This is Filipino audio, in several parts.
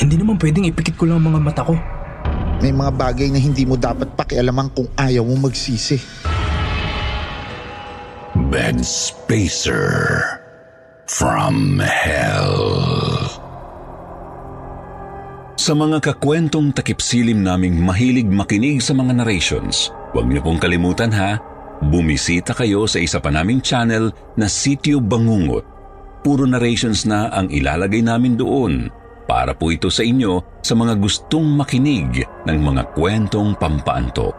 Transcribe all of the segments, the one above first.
Hindi naman pwedeng ipikit ko lang ang mga mata ko. May mga bagay na hindi mo dapat pakialaman kung ayaw mo magsisi. Bed Spacer from Hell. Sa mga kakwentong takipsilim naming mahilig makinig sa mga narrations, huwag niyo pong kalimutan ha, bumisita kayo sa isa pa naming channel na Sityo Bangungot. Puro narrations na ang ilalagay namin doon para po ito sa inyo sa mga gustong makinig ng mga kwentong pampaanto.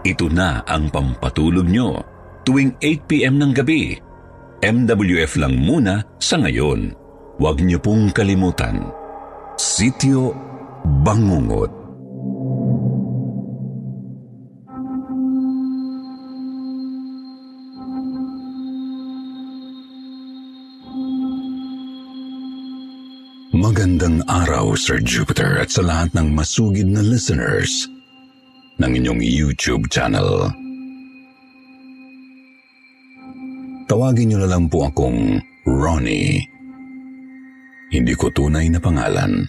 Ito na ang pampatulog nyo tuwing 8pm ng gabi. MWF lang muna sa ngayon. Huwag niyo pong kalimutan. Sityo Bangungot. Magandang araw, Sir Jupiter, at sa lahat ng masugid na listeners ng inyong YouTube channel. Tawagin niyo na lang po akong Ronnie. Hindi ko tunay na pangalan.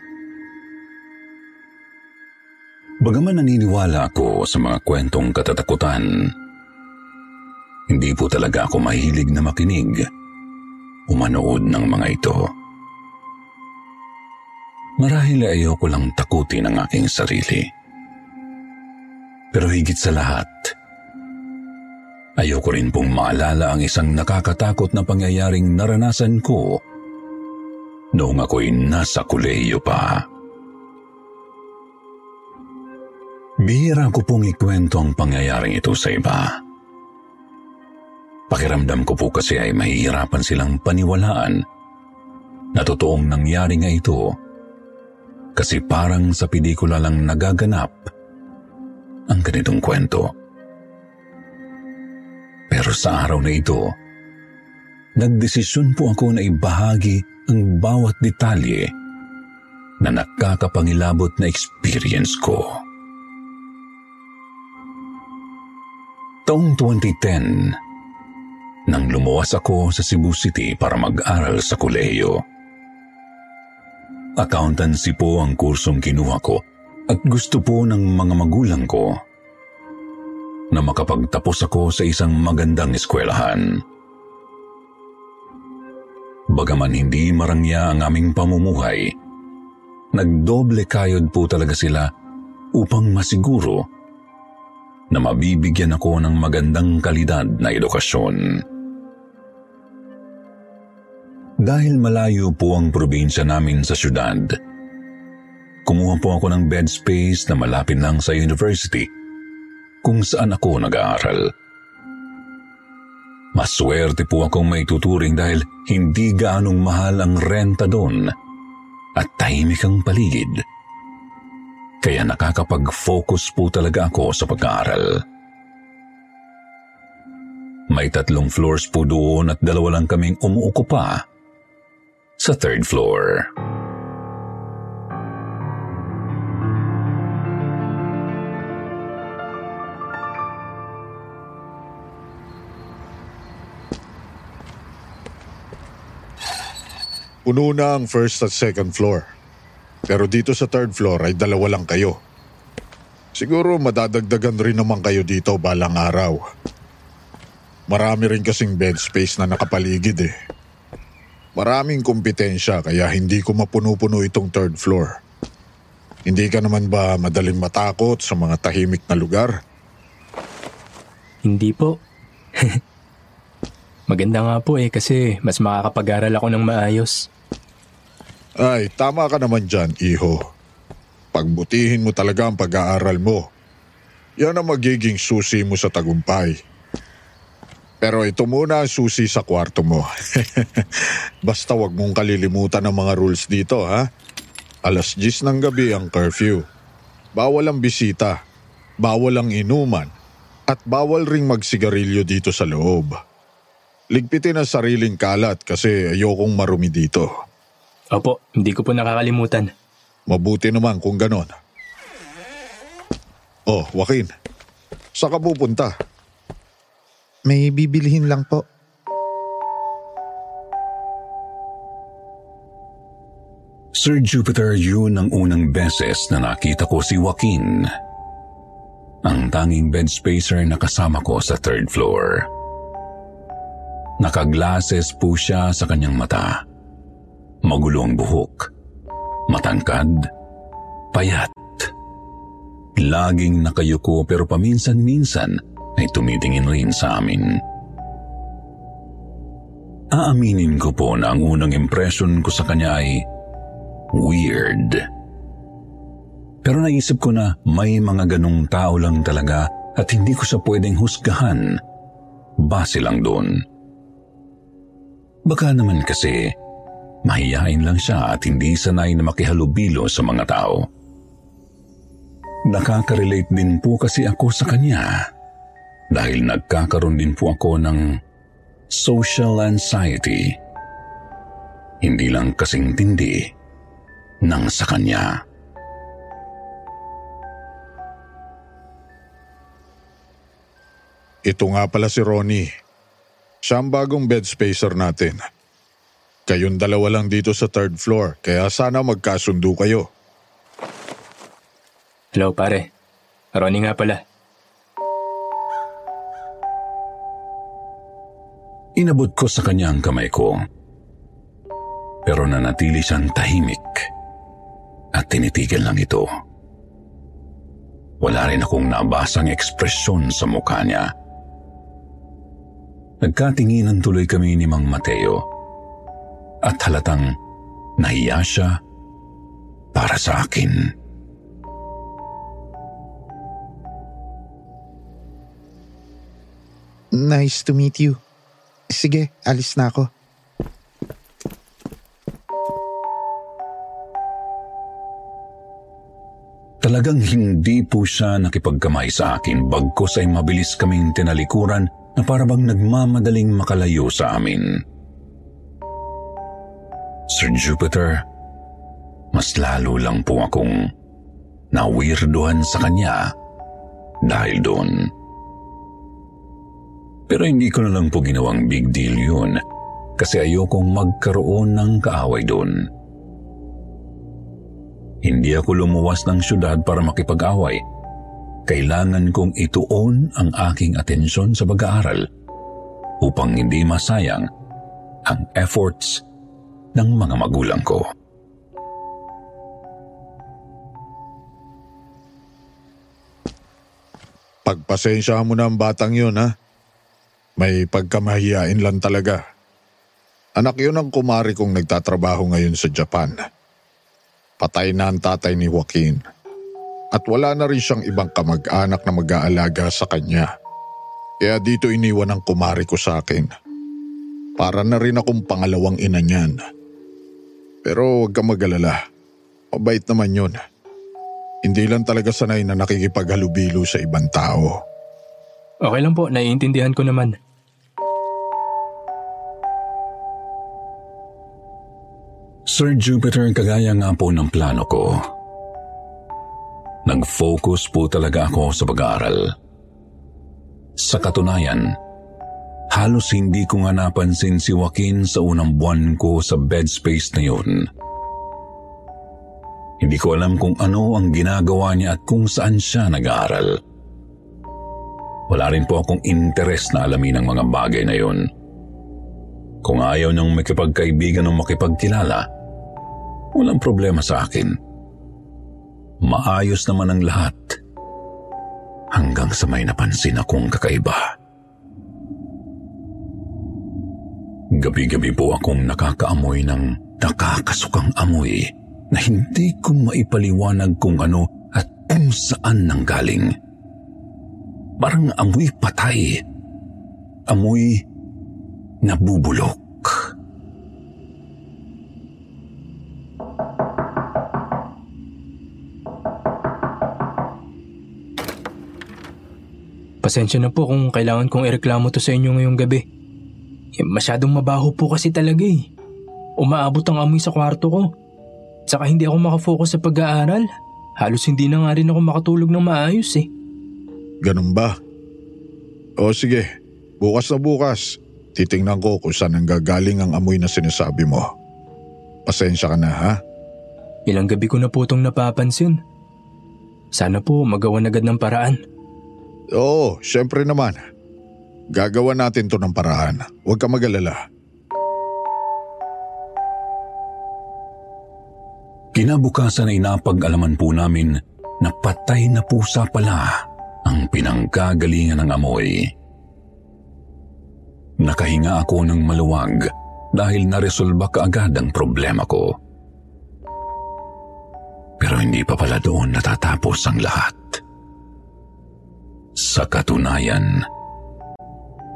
Bagaman naniniwala ako sa mga kwentong katatakutan, hindi po talaga ako mahilig na makinig o manood ng mga ito. Marahil ay ayoko lang takutin ang aking sarili. Pero higit sa lahat, ayoko rin pong maalala ang isang nakakatakot na pangyayaring naranasan ko noong ako'y nasa kuleyo pa. Bihira ko pong ikwento ang pangyayaring ito sa iba. Pakiramdam ko po kasi ay mahihirapan silang paniwalaan na totoong nangyari nga ito kasi parang sa pelikula lang nagaganap ang ganitong kwento. Pero sa araw na ito, nagdesisyon po ako na ibahagi ang bawat detalye na nakakapangilabot na experience ko. Taong 2010, nang lumuwas ako sa Cebu City para mag-aral sa kolehiyo. Accountancy po ang kursong kinuha ko at gusto po ng mga magulang ko na makapagtapos ako sa isang magandang eskwelahan. Bagaman hindi marangya ang aming pamumuhay, nagdoble kayod po talaga sila upang masiguro na mabibigyan ako ng magandang kalidad na edukasyon. Dahil malayo po ang probinsya namin sa syudad, kumuha po ako ng bed space na malapit lang sa university kung saan ako nag-aaral. Maswerte po akong may tuturing dahil hindi gaanong mahal ang renta doon at tahimik ang paligid. Kaya nakakapag-focus po talaga ako sa pag-aaral. May tatlong floors po doon at dalawa lang kaming umuuko pa sa third floor. Puno na ang first at second floor. Pero dito sa third floor ay dalawa lang kayo. Siguro madadagdagan rin naman kayo dito balang araw. Marami rin kasing bed space na nakapaligid eh. Maraming kompetensya kaya hindi ko mapuno-puno itong third floor. Hindi ka naman ba madaling matakot sa mga tahimik na lugar? Hindi po. Maganda nga po eh kasi mas makakapag-aral ako ng maayos. Ay, tama ka naman dyan, iho. Pagbutihin mo talaga ang pag-aaral mo. Yan ang magiging susi mo sa tagumpay. Pero ito muna ang susi sa kwarto mo. Basta wag mong kalilimutan ang mga rules dito, ha? Alas 10 ng gabi ang curfew. Bawal ang bisita, bawal ang inuman, at bawal ring magsigarilyo dito sa loob. Ligpitin ang sariling kalat kasi ayokong marumi dito. Opo, hindi ko po nakakalimutan. Mabuti naman kung ganon. Oh, Joaquin. Saan ka pupunta? May bibilihin lang po. Sir Jupiter, yun ang unang beses na nakita ko si Joaquin. Ang tanging bed spacer na kasama ko sa third floor. Nakaglases po siya sa kanyang mata. Magulong buhok. Matangkad. Payat. Laging nakayuko pero paminsan-minsan ay tumitingin rin sa amin. Aaminin ko po na ang unang impression ko sa kanya ay weird. Pero naisip ko na may mga ganong tao lang talaga at hindi ko siya pwedeng husgahan. Base lang doon. Baka naman kasi mahiyain lang siya at hindi sanay na makihalubilo sa mga tao. Nakaka-relate din po kasi ako sa kanya dahil nagkakaroon din po ako ng social anxiety. Hindi lang kasing tindi ng sa kanya. Ito nga pala si Ronnie. Siya ang bagong bed spacer natin. Kayong dalawa lang dito sa third floor, kaya sana magkasundo kayo. Hello pare. Ronnie nga pala. Inabot ko sa kanya ang kamay ko. Pero nanatili siyang tahimik at tinitigil lang ito. Wala rin akong nabasang ekspresyon sa mukha niya. Nagkatinginan tuloy kami ni Mang Mateo at halatang nahiya siya para sa akin. Nice to meet you. Sige, alis na ako. Talagang hindi po siya nakipagkamay sa akin bagkos ay mabilis kaming tinalikuran na parabang nagmamadaling makalayo sa amin. Sir Jupiter, mas lalo lang po akong nawirduhan sa kanya dahil doon. Pero hindi ko na lang po ginawang big deal yun kasi ayokong magkaroon ng kaaway doon. Hindi ako lumuwas ng syudad para makipag-away. Kailangan kong ituon ang aking atensyon sa pag-aaral upang hindi masayang ang efforts ng mga magulang ko. Pagpasensya mo na ang batang yun, ha? May pagkamahiyain lang talaga. Anak yun ang kumari kong nagtatrabaho ngayon sa Japan. Patay na ang tatay ni Joaquin. At wala na rin siyang ibang kamag-anak na mag-aalaga sa kanya. Kaya dito iniwan ang kumari ko sa akin. Para na rin akong pangalawang ina niyan. Pero huwag kang mag-alala. Mabait naman yun. Hindi lang talaga sanay na nakikipaghalubilo sa ibang tao. Okay lang po, naiintindihan ko naman. Sir Jupiter, kagaya nga po ng plano ko. Nag-focus po talaga ako sa pag-aaral. Sa katunayan, halos hindi ko nga napansin si Joaquin sa unang buwan ko sa bed space na yun. Hindi ko alam kung ano ang ginagawa niya at kung saan siya nag-aaral. Wala rin po akong interes na alamin ang mga bagay na yun. Kung ayaw niyang makipagkaibigan o makipagkilala, walang problema sa akin. Maayos naman ang lahat. Hanggang sa may napansin akong kakaiba. Gabi-gabi po akong nakakaamoy ng nakakasukang amoy na hindi ko maipaliwanag kung ano at kung saan nanggaling. Parang amoy patay amoy nabubulok. Pasensya na po kung kailangan kong ireklamo to sa inyo ngayong gabi. Eh, masyadong mabaho po kasi talaga eh. Umaabot ang amoy sa kwarto ko. Tsaka hindi ako makafocus sa pag-aaral. Halos hindi na nga rin ako makatulog ng maayos eh. Ganun ba? O sige, bukas na bukas. Titingnan ko kung saan ang gagaling ang amoy na sinasabi mo. Pasensya ka na ha? Ilang gabi ko na po itong napapansin. Sana po magawan agad ng paraan. Oo, syempre naman. Gagawa natin to ng paraan. Huwag ka magalala. Kinabukasan ay napag-alaman po namin na patay na pusa pala ang pinanggagalingan ng amoy. Nakahinga ako ng maluwag dahil naresolba kaagad ang problema ko. Pero hindi pa pala doon natatapos ang lahat. Sa katunayan,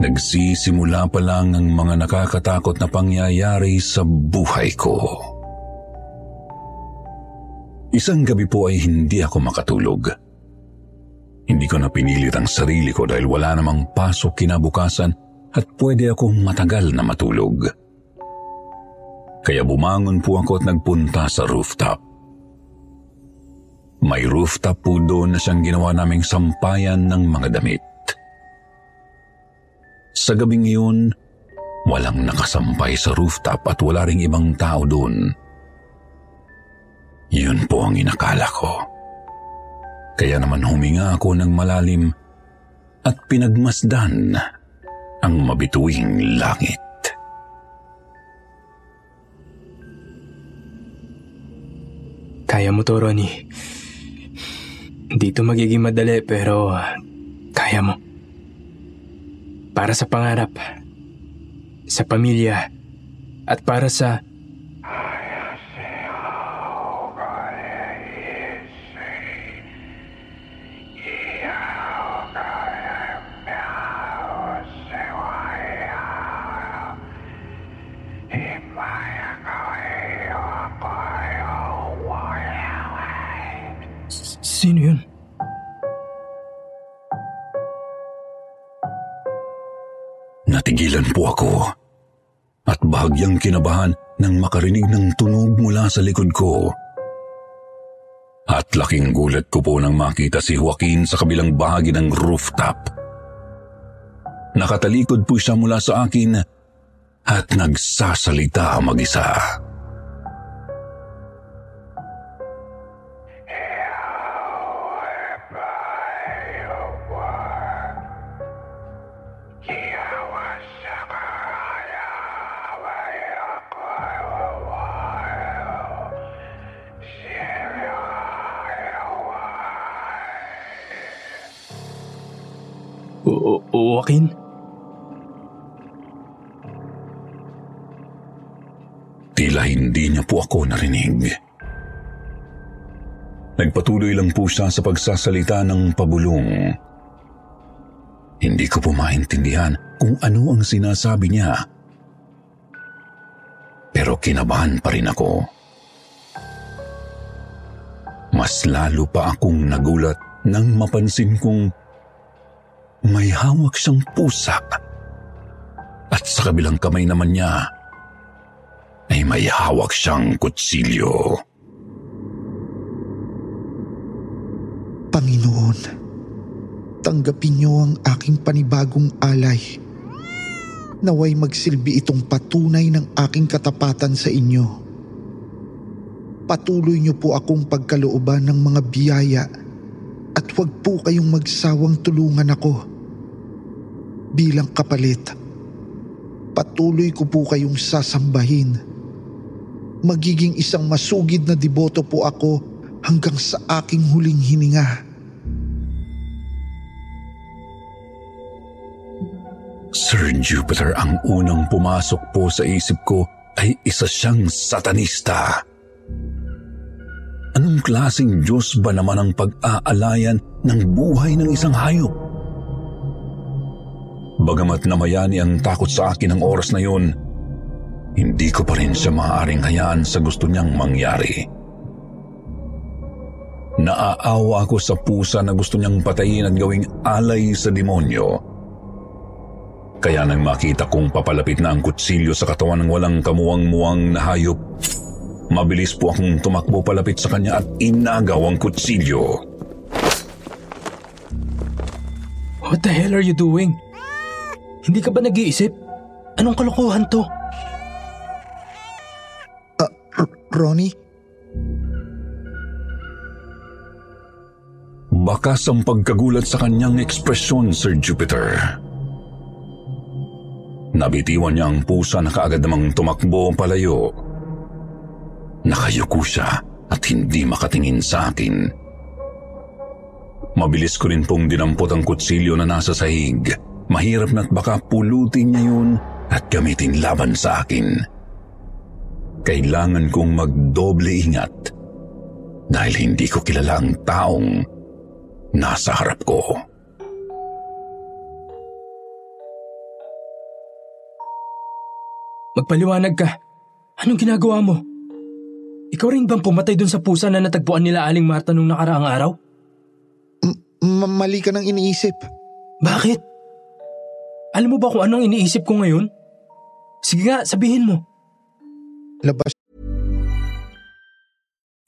nagsisimula pa lang ang mga nakakatakot na pangyayari sa buhay ko. Isang gabi po ay hindi ako makatulog. Hindi ko na pinilit ang sarili ko dahil wala namang pasok kinabukasan at pwede akong matagal na matulog. Kaya bumangon po ako at nagpunta sa rooftop. May rooftop po doon na siyang ginawa naming sampayan ng mga damit. Sa gabing iyon, walang nakasampay sa rooftop at wala ring ibang tao doon. Yun po ang inakala ko. Kaya naman huminga ako ng malalim at pinagmasdan ang mabituing langit. Kaya mo to, Ronnie. Dito magiging madali pero kaya mo. Para sa pangarap, sa pamilya, at para sa Natigilan po ako at bahagyang kinabahan nang makarinig ng tunog mula sa likod ko. At laking gulat ko po nang makita si Joaquin sa kabilang bahagi ng rooftop. Nakatalikod po siya mula sa akin at nagsasalita mag-isa. Joaquin? Tila hindi niya po ako narinig. Nagpatuloy lang po siya sa pagsasalita ng pabulong. Hindi ko po maintindihan kung ano ang sinasabi niya. Pero kinabahan pa rin ako. Mas lalo pa akong nagulat nang mapansin kong may hawak siyang pusa. At sa kabilang kamay naman niya ay may hawak siyang kutsilyo. Panginoon, tanggapin niyo ang aking panibagong alay. Naway magsilbi itong patunay ng aking katapatan sa inyo. Patuloy niyo po akong pagkalooban ng mga biyaya at huwag po kayong magsawang tulungan ako. Bilang kapalit, patuloy ko po kayong sasambahin. Magiging isang masugid na deboto po ako hanggang sa aking huling hininga. Sir Jupiter ang unang pumasok po sa isip ko ay isa siyang satanista. Anong klaseng Diyos ba naman ang pag-aalayan ng buhay ng isang hayop? Bagamat namayani ang takot sa akin ng oras na yun, hindi ko pa rin siya maaaring hayaan sa gusto niyang mangyari. Naaawa ako sa pusa na gusto niyang patayin at gawing alay sa demonyo. Kaya nang makita kong papalapit na ang kutsilyo sa katawan ng walang kamuwang-muwang na hayop, mabilis po akong tumakbo palapit sa kanya at inagaw ang kutsilyo. What the hell are you doing? Hindi ka ba nag-iisip? Anong kalokohan to? Ah, R- Ronnie? Bakas ang pagkagulat sa kanyang ekspresyon, Sir Jupiter. Nabitiwan niya ang pusa na kaagad namang tumakbo palayo. Nakayuko siya at hindi makatingin sa akin. Mabilis ko rin pong dinampot ang kutsilyo na nasa sahig. Mahirap na't baka pulutin niya yun at gamitin laban sa akin. Kailangan kong magdoble ingat dahil hindi ko kilala ang taong nasa harap ko. Magpaliwanag ka. Anong ginagawa mo? Ikaw rin bang pumatay dun sa pusa na natagpuan nila Aling Marta nung nakaraang araw? M- mali ka ng iniisip. Bakit? Alam mo ba kung anong iniisip ko ngayon? Sige nga, sabihin mo. Labas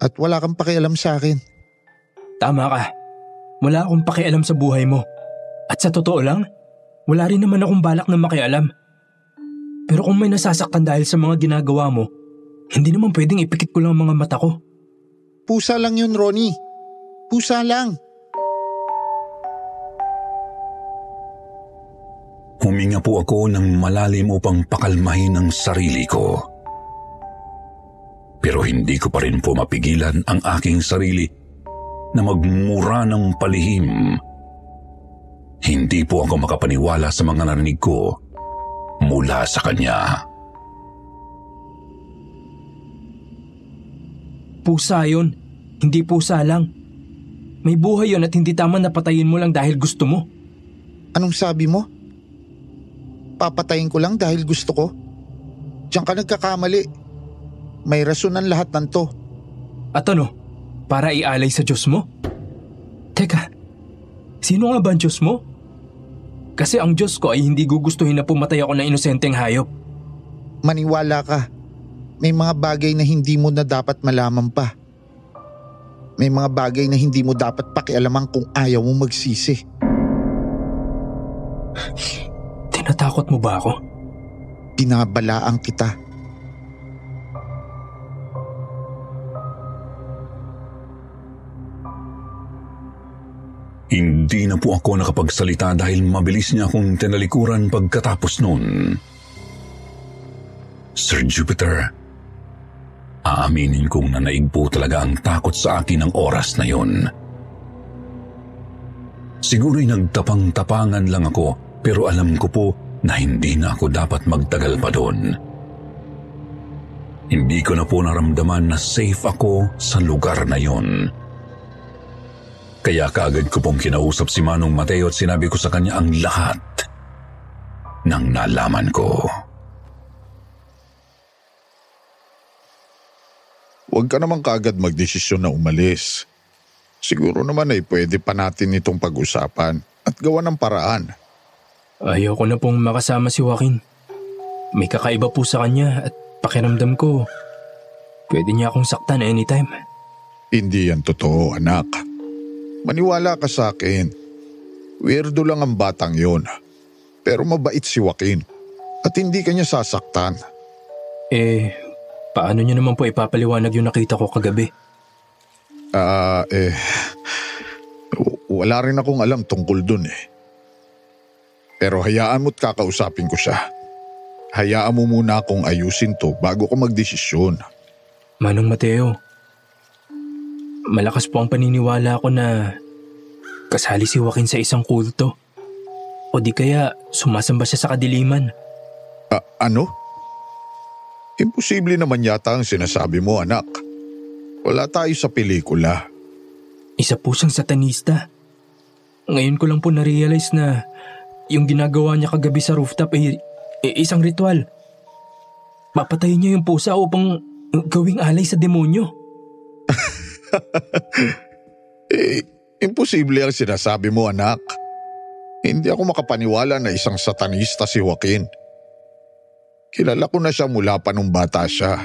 At wala kang pakialam sa akin. Tama ka. Wala akong pakialam sa buhay mo. At sa totoo lang, wala rin naman akong balak na makialam. Pero kung may nasasaktan dahil sa mga ginagawa mo, hindi naman pwedeng ipikit ko lang ang mga mata ko. Pusa lang yun, Ronnie. Pusa lang. Huminga po ako ng malalim upang pakalmahin ang sarili ko. Pero hindi ko pa rin po mapigilan ang aking sarili na magmura ng palihim. Hindi po ako makapaniwala sa mga narinig ko mula sa kanya. Pusa yun. Hindi pusa lang. May buhay yun at hindi tama na patayin mo lang dahil gusto mo. Anong sabi mo? Papatayin ko lang dahil gusto ko? Diyan ka nagkakamali. May rason ang lahat ng to. At ano? Para ialay sa Diyos mo? Teka, sino nga ba ang Diyos mo? Kasi ang Diyos ko ay hindi gugustuhin na pumatay ako ng inosenteng hayop. Maniwala ka. May mga bagay na hindi mo na dapat malaman pa. May mga bagay na hindi mo dapat pakialaman kung ayaw mo magsisi. Tinatakot mo ba ako? Binabalaan kita. Hindi na po ako nakapagsalita dahil mabilis niya akong tinalikuran pagkatapos noon. Sir Jupiter, aaminin kong nanaig po talaga ang takot sa akin ng oras na yon. Siguro'y nagtapang-tapangan lang ako pero alam ko po na hindi na ako dapat magtagal pa doon. Hindi ko na po naramdaman na safe ako sa lugar na yon. Kaya kaagad ko pong kinausap si Manong Mateo at sinabi ko sa kanya ang lahat ng nalaman ko. Huwag ka naman kaagad magdesisyon na umalis. Siguro naman ay pwede pa natin itong pag-usapan at gawa ng paraan. Ayaw ko na pong makasama si Joaquin. May kakaiba po sa kanya at pakiramdam ko, pwede niya akong saktan anytime. Hindi yan totoo, anak. Maniwala ka sa akin. Weirdo lang ang batang yon. Pero mabait si Joaquin. At hindi kanya sasaktan. Eh, paano niyo naman po ipapaliwanag yung nakita ko kagabi? Ah, eh... Wala rin akong alam tungkol dun eh. Pero hayaan mo't kakausapin ko siya. Hayaan mo muna akong ayusin to bago ko magdesisyon. Manong Mateo, malakas po ang paniniwala ko na kasali si Joaquin sa isang kulto. O di kaya sumasamba siya sa kadiliman. Ah, ano? Imposible naman yata ang sinasabi mo, anak. Wala tayo sa pelikula. Isa po siyang satanista. Ngayon ko lang po na-realize na yung ginagawa niya kagabi sa rooftop ay, ay isang ritual. Papatayin niya yung pusa upang gawing alay sa demonyo. Eh, imposible ang sinasabi mo, anak. Hindi ako makapaniwala na isang satanista si Joaquin. Kilala ko na siya mula pa nung bata siya.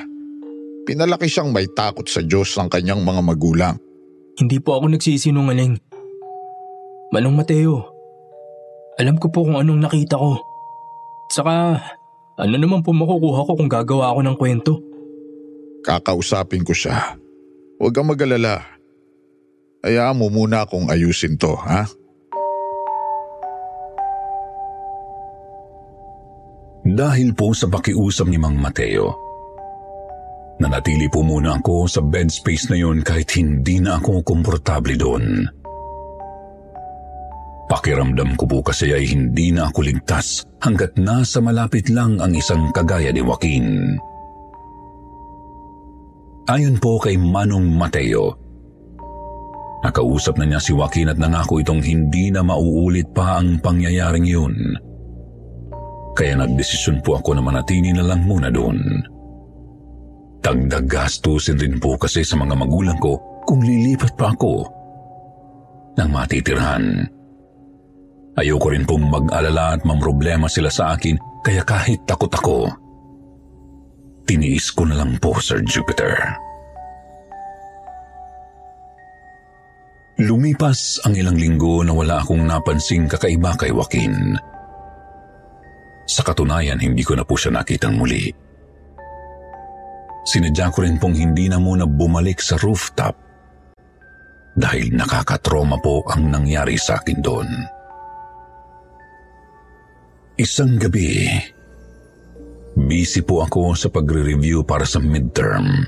Pinalaki siyang may takot sa Diyos ng kanyang mga magulang. Hindi po ako nagsisinungaling. Manong Mateo, alam ko po kung anong nakita ko. Saka, ano naman po makukuha ko kung gagawa ako ng kwento? Kakausapin ko siya. Huwag kang magalala. Hayaan mo muna akong ayusin to, ha? Dahil po sa pakiusap ni Mang Mateo, nanatili po muna ako sa bed space na yon kahit hindi na ako komportable doon. Pakiramdam ko po kasi ay hindi na ako ligtas hanggat nasa malapit lang ang isang kagaya ni Joaquin. Ayon po kay Manong Mateo, nakausap na niya si Joaquin at nangako itong hindi na mauulit pa ang pangyayaring yun. Kaya nagdesisyon po ako na manatili na lang muna doon. Dagdag gastusin rin po kasi sa mga magulang ko kung lilipat pa ako ng matitirhan. Ayoko rin pong mag-alala at mamroblema sila sa akin kaya kahit takot ako, tiniis ko na lang po, Sir Jupiter. Lumipas ang ilang linggo na wala akong napansing kakaiba kay Joaquin. Sa katunayan, hindi ko na po siya nakitang muli. Sinadya ko rin pong hindi na muna bumalik sa rooftop dahil nakakatroma po ang nangyari sa akin doon. Isang gabi, busy po ako sa pagre-review para sa midterm.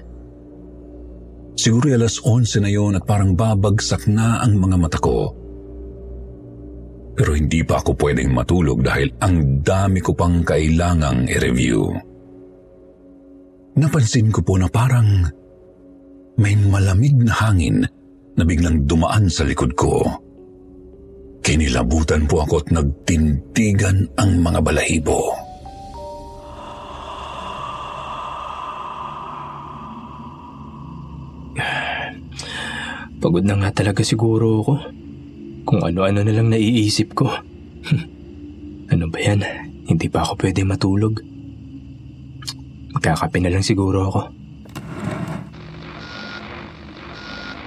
Siguro alas 11 na yon at parang babagsak na ang mga mata ko. Pero hindi pa ako pwedeng matulog dahil ang dami ko pang kailangang i-review. Napansin ko po na parang may malamig na hangin na biglang dumaan sa likod ko. Kinilabutan po ako at nagtintigan ang mga balahibo. Pagod na nga talaga siguro ako. Kung ano-ano na lang naiisip ko. ano ba yan? Hindi pa ako pwede matulog. Magkakape na lang siguro ako.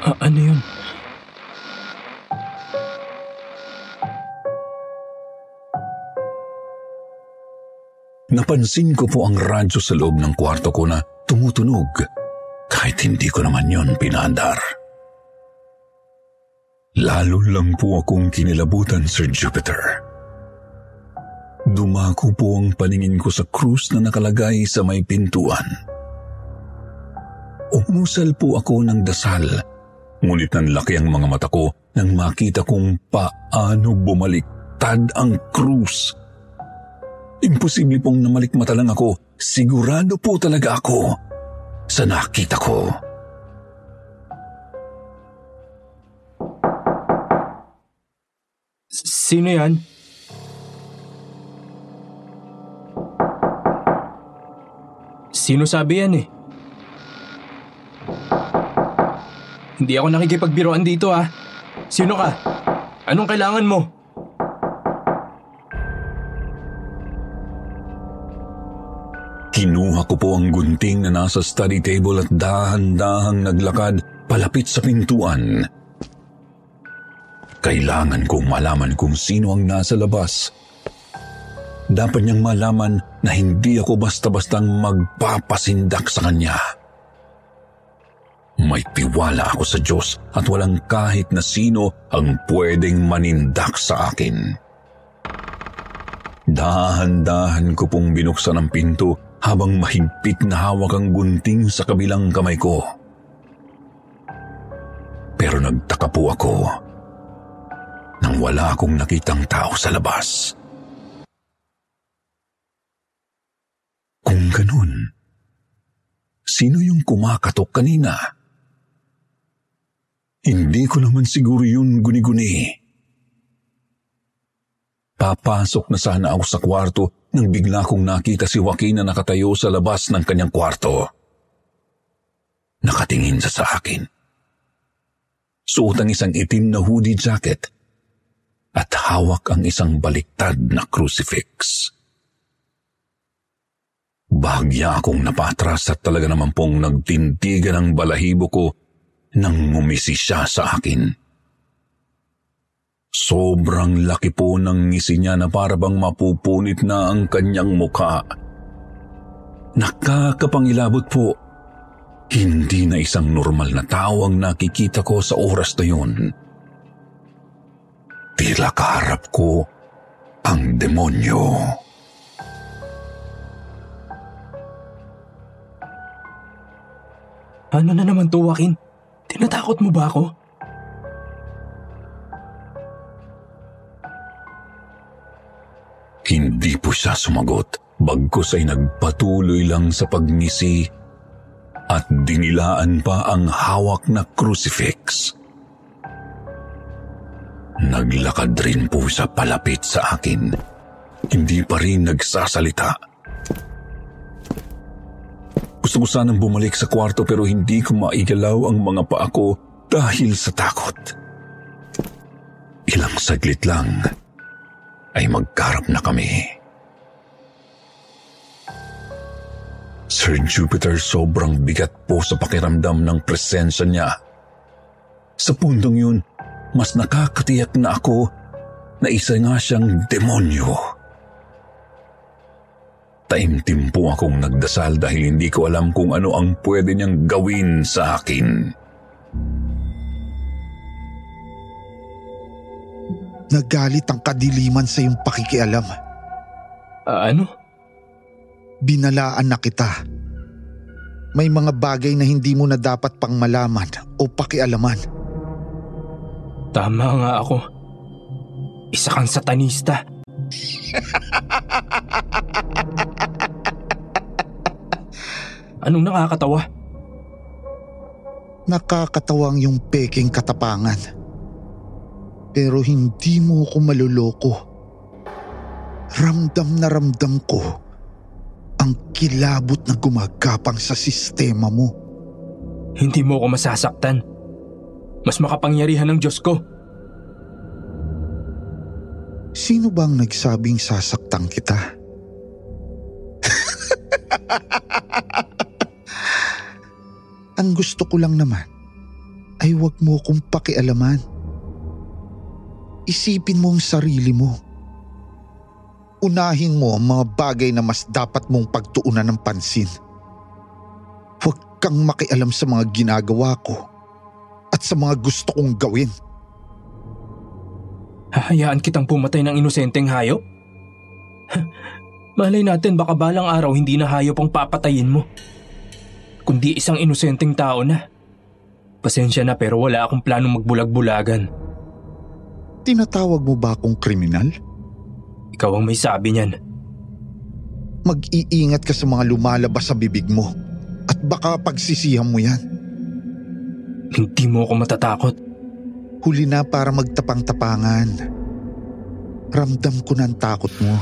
Ah, ano yun? Napansin ko po ang radyo sa loob ng kwarto ko na tumutunog kahit hindi ko naman yon pinandar. Lalo lang po akong kinilabutan, Sir Jupiter. Dumako po ang paningin ko sa krus na nakalagay sa may pintuan. Umusal po ako ng dasal. Ngunit nanlaki ang mga mata ko nang makita kong paano bumaliktad ang krus. Imposible pong namalikmata lang ako. Sigurado po talaga ako sa nakita ko. Sino yan? Sino sabi yan eh? Hindi ako nakikipagbiroan dito ah. Sino ka? Anong kailangan mo? Kinuha ko po ang gunting na nasa study table at dahan-dahang naglakad palapit sa pintuan. Kailangan kong malaman kung sino ang nasa labas. Dapat niyang malaman na hindi ako basta-bastang magpapasindak sa kanya. May tiwala ako sa Diyos at walang kahit na sino ang pwedeng manindak sa akin. Dahan-dahan ko pong binuksan ang pinto habang mahigpit na hawak ang gunting sa kabilang kamay ko. Pero nagtaka po ako nang wala akong nakitang tao sa labas. Kung ganun, sino yung kumakatok kanina? Hindi ko naman siguro yun guni-guni. Papasok na sana ako sa kwarto nang bigla kong nakita si Joaquin na nakatayo sa labas ng kanyang kwarto. Nakatingin siya sa akin. Suot ang isang itim na hoodie jacket at hawak ang isang baliktad na crucifix. Bahagya akong napatras at talaga naman pong nagtintigan ang balahibo ko nang ngumisi siya sa akin. Sobrang laki po ng ngisi niya na parabang mapupunit na ang kanyang mukha. Nakakapangilabot po. Hindi na isang normal na tao ang nakikita ko sa oras na yun. Tila kaharap ko ang demonyo. Ano na naman to, Joaquin? Tinatakot mo ba ako? Hindi po siya sumagot. Bagkus ay nagpatuloy lang sa pagngisi at dinilaan pa ang hawak na crucifix. Naglakad rin po siya palapit sa akin. Hindi pa rin nagsasalita. Gusto ko sanang bumalik sa kwarto pero hindi ko maigalaw ang mga paa ko dahil sa takot. Ilang saglit lang ay magkarap na kami. Sir Jupiter sobrang bigat po sa pakiramdam ng presensya niya. Sa pundong yun, mas nakakatiyak na ako na isa nga siyang demonyo. Taimtim po akong nagdasal dahil hindi ko alam kung ano ang pwede niyang gawin sa akin. Nagalit ang kadiliman sa iyong pakikialam. Ah, ano? Binalaan na kita. May mga bagay na hindi mo na dapat pang malaman o pakialaman. Tama nga ako. Isa kang satanista. Anong nakakatawa? Nakakatawang yung peking katapangan. Pero hindi mo ko maluloko. Ramdam na ramdam ko ang kilabot na gumagapang sa sistema mo. Hindi mo ako masasaktan. Mas makapangyarihan ng Diyos ko. Sino bang nagsabing sasaktan kita? ang gusto ko lang naman ay wag mo kong pakialaman. Isipin mo ang sarili mo. Unahin mo ang mga bagay na mas dapat mong pagtuunan ng pansin. Huwag kang makialam sa mga ginagawa ko at sa mga gusto kong gawin. Hahayaan kitang pumatay ng inosenteng hayop? Malay natin baka balang araw hindi na hayop ang papatayin mo. kundi isang inosenteng tao na. Pasensya na pero wala akong planong magbulag-bulagan. Tinatawag mo ba akong kriminal? Ikaw ang may sabi niyan. Mag-iingat ka sa mga lumalabas sa bibig mo at baka pagsisihan mo yan. Hindi mo ako matatakot. Huli na para magtapang-tapangan. Ramdam ko na ang takot mo.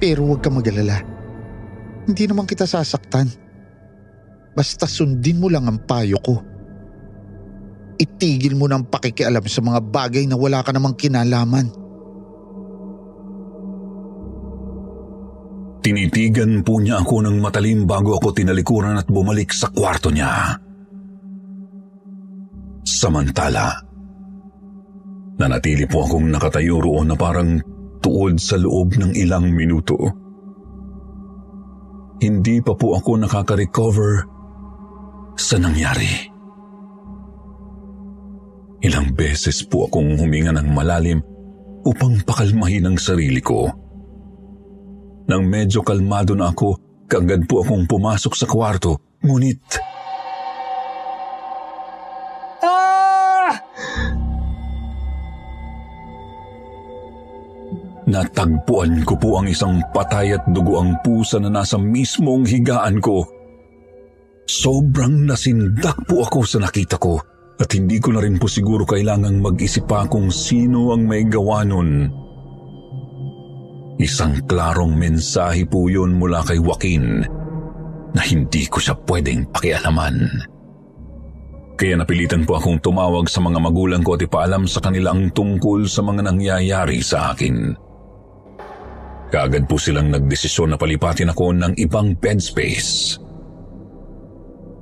Pero huwag ka magalala. Hindi naman kita sasaktan. Basta sundin mo lang ang payo ko. Itigil mo ng pakikialam sa mga bagay na wala ka namang kinalaman. Tinitigan po niya ako ng matalim bago ako tinalikuran at bumalik sa kwarto niya. Samantala, nanatili po akong nakatayo roon na parang tuod sa loob ng ilang minuto. Hindi pa po ako nakaka-recover sa nangyari. Ilang beses po akong huminga ng malalim upang pakalmahin ang sarili ko. Nang medyo kalmado na ako, kaagad po akong pumasok sa kwarto. Ngunit... Ah! Natagpuan ko po ang isang patay at dugo ang pusa na nasa mismong higaan ko. Sobrang nasindak po ako sa nakita ko at hindi ko na rin po siguro kailangang mag-isip pa kung sino ang may gawa nun. Isang klarong mensahe po yun mula kay Joaquin na hindi ko siya pwedeng pakialaman. Kaya napilitan po akong tumawag sa mga magulang ko at ipaalam sa kanila ang tungkol sa mga nangyayari sa akin. Kaagad po silang nagdesisyon na palipatin ako ng ibang bed space.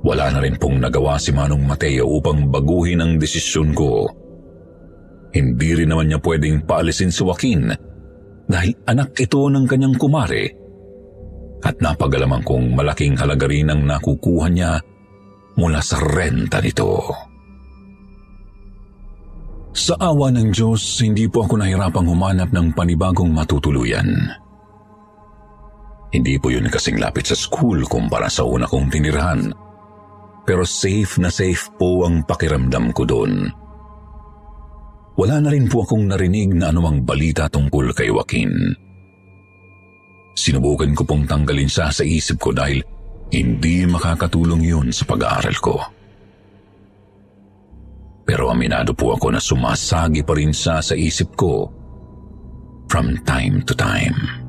Wala na rin pong nagawa si Manong Mateo upang baguhin ang desisyon ko. Hindi rin naman niya pwedeng paalisin si Joaquin dahil anak ito ng kanyang kumare at napagalaman kong malaking halaga rin ang nakukuha niya mula sa renta nito. Sa awa ng Diyos, hindi po ako nahirapang humanap ng panibagong matutuluyan. Hindi po yun kasing lapit sa school kumpara sa una kong tinirahan. Pero safe na safe po ang pakiramdam ko doon. Wala na rin po akong narinig na anumang balita tungkol kay Joaquin. Sinubukan ko pong tanggalin siya sa isip ko dahil hindi makakatulong yun sa pag-aaral ko. Pero aminado po ako na sumasagi pa rin siya sa isip ko from time to time.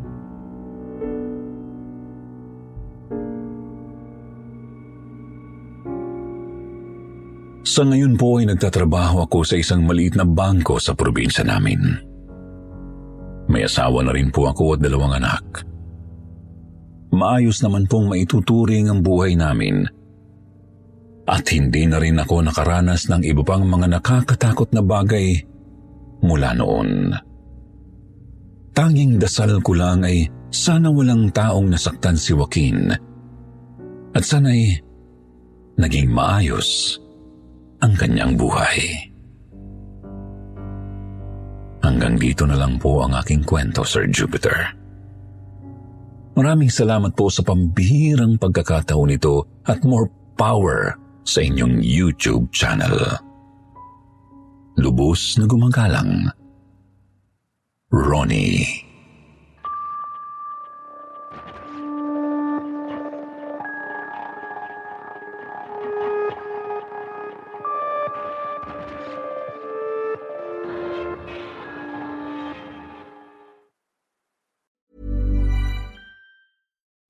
Sa ngayon po ay nagtatrabaho ako sa isang maliit na bangko sa probinsya namin. May asawa na rin po ako at dalawang anak. Maayos naman pong maituturing ang buhay namin. At hindi na rin ako nakaranas ng iba pang mga nakakatakot na bagay mula noon. Tanging dasal ko lang ay sana walang taong nasaktan si Joaquin. At sana'y naging maayos ang kanyang buhay. Hanggang dito na lang po ang aking kwento, Sir Jupiter. Maraming salamat po sa pambihirang pagkakataon nito at more power sa inyong YouTube channel. Lubos na gumagalang, Ronnie.